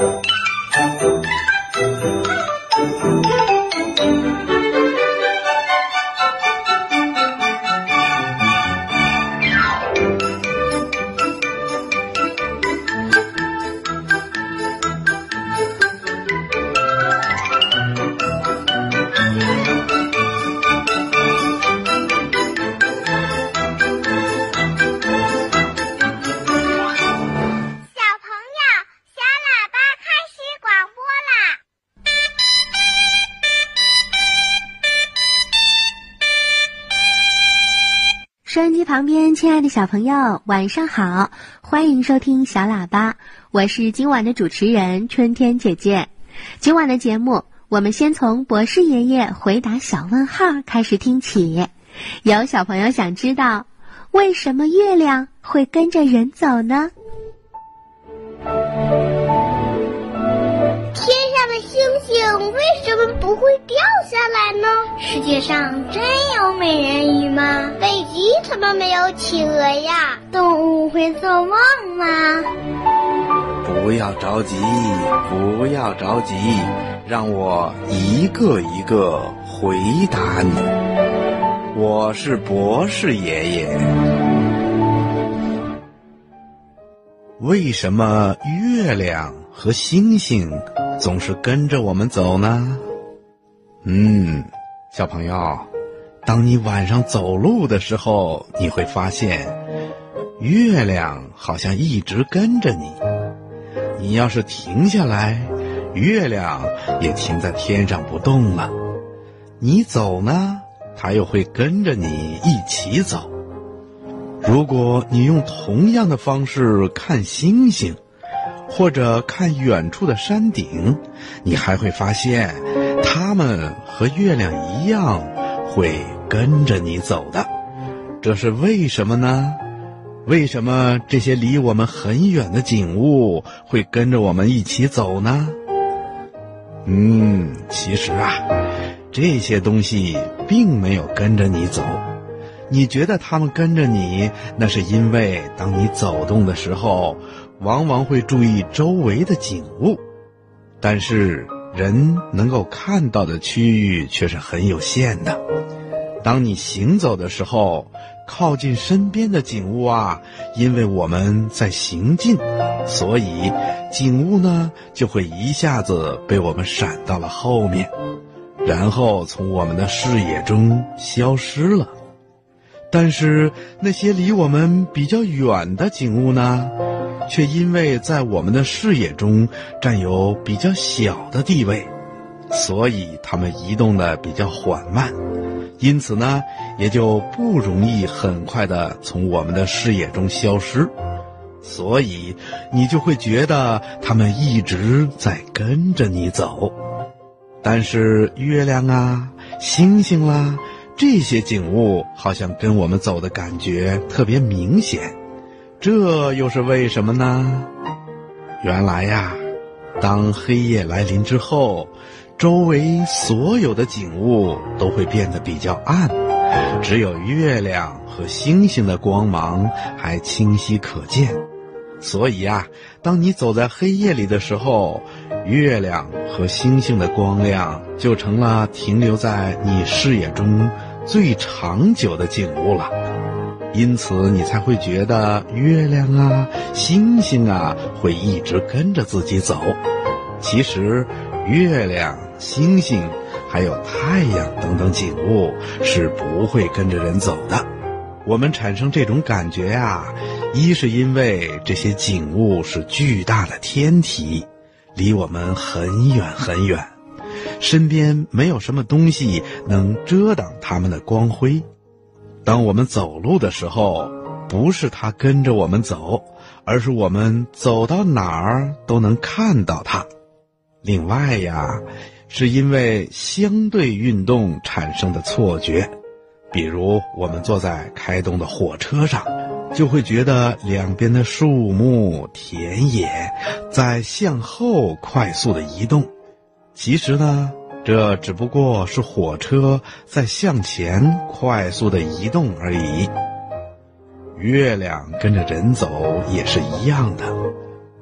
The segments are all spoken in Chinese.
Thank you. 收音机旁边，亲爱的小朋友，晚上好！欢迎收听小喇叭，我是今晚的主持人春天姐姐。今晚的节目，我们先从博士爷爷回答小问号开始听起。有小朋友想知道，为什么月亮会跟着人走呢？天上的星星为什么不会掉下来呢？世界上真有美人鱼吗？北极怎么没有企鹅呀？动物会做梦吗？不要着急，不要着急，让我一个一个回答你。我是博士爷爷。为什么月亮和星星总是跟着我们走呢？嗯，小朋友，当你晚上走路的时候，你会发现，月亮好像一直跟着你。你要是停下来，月亮也停在天上不动了。你走呢，它又会跟着你一起走。如果你用同样的方式看星星，或者看远处的山顶，你还会发现，它们和月亮一样会跟着你走的。这是为什么呢？为什么这些离我们很远的景物会跟着我们一起走呢？嗯，其实啊，这些东西并没有跟着你走。你觉得它们跟着你，那是因为当你走动的时候，往往会注意周围的景物，但是人能够看到的区域却是很有限的。当你行走的时候，靠近身边的景物啊，因为我们在行进，所以景物呢就会一下子被我们闪到了后面，然后从我们的视野中消失了。但是那些离我们比较远的景物呢，却因为在我们的视野中占有比较小的地位，所以它们移动的比较缓慢，因此呢，也就不容易很快的从我们的视野中消失。所以你就会觉得它们一直在跟着你走。但是月亮啊，星星啦。这些景物好像跟我们走的感觉特别明显，这又是为什么呢？原来呀，当黑夜来临之后，周围所有的景物都会变得比较暗，只有月亮和星星的光芒还清晰可见。所以呀，当你走在黑夜里的时候，月亮和星星的光亮就成了停留在你视野中。最长久的景物了，因此你才会觉得月亮啊、星星啊会一直跟着自己走。其实，月亮、星星还有太阳等等景物是不会跟着人走的。我们产生这种感觉呀，一是因为这些景物是巨大的天体，离我们很远很远。身边没有什么东西能遮挡它们的光辉。当我们走路的时候，不是它跟着我们走，而是我们走到哪儿都能看到它。另外呀，是因为相对运动产生的错觉，比如我们坐在开动的火车上，就会觉得两边的树木、田野在向后快速的移动。其实呢，这只不过是火车在向前快速的移动而已。月亮跟着人走也是一样的。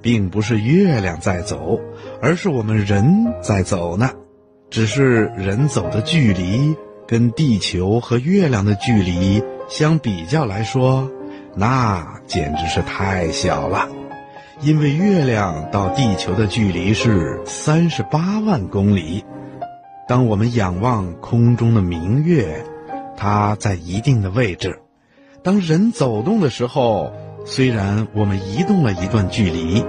并不是月亮在走，而是我们人在走呢。只是人走的距离跟地球和月亮的距离相比较来说，那简直是太小了。因为月亮到地球的距离是三十八万公里。当我们仰望空中的明月，它在一定的位置。当人走动的时候，虽然我们移动了一段距离，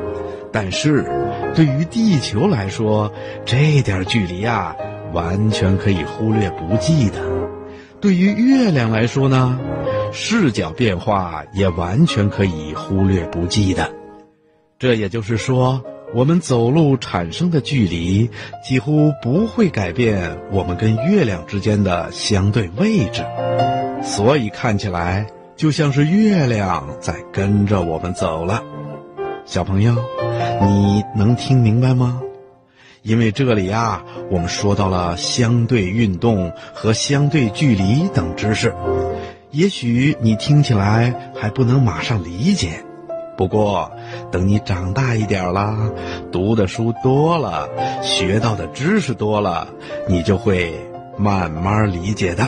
但是对于地球来说，这点距离啊，完全可以忽略不计的。对于月亮来说呢，视角变化也完全可以忽略不计的。这也就是说。我们走路产生的距离几乎不会改变我们跟月亮之间的相对位置，所以看起来就像是月亮在跟着我们走了。小朋友，你能听明白吗？因为这里啊，我们说到了相对运动和相对距离等知识，也许你听起来还不能马上理解。不过，等你长大一点啦，读的书多了，学到的知识多了，你就会慢慢理解的。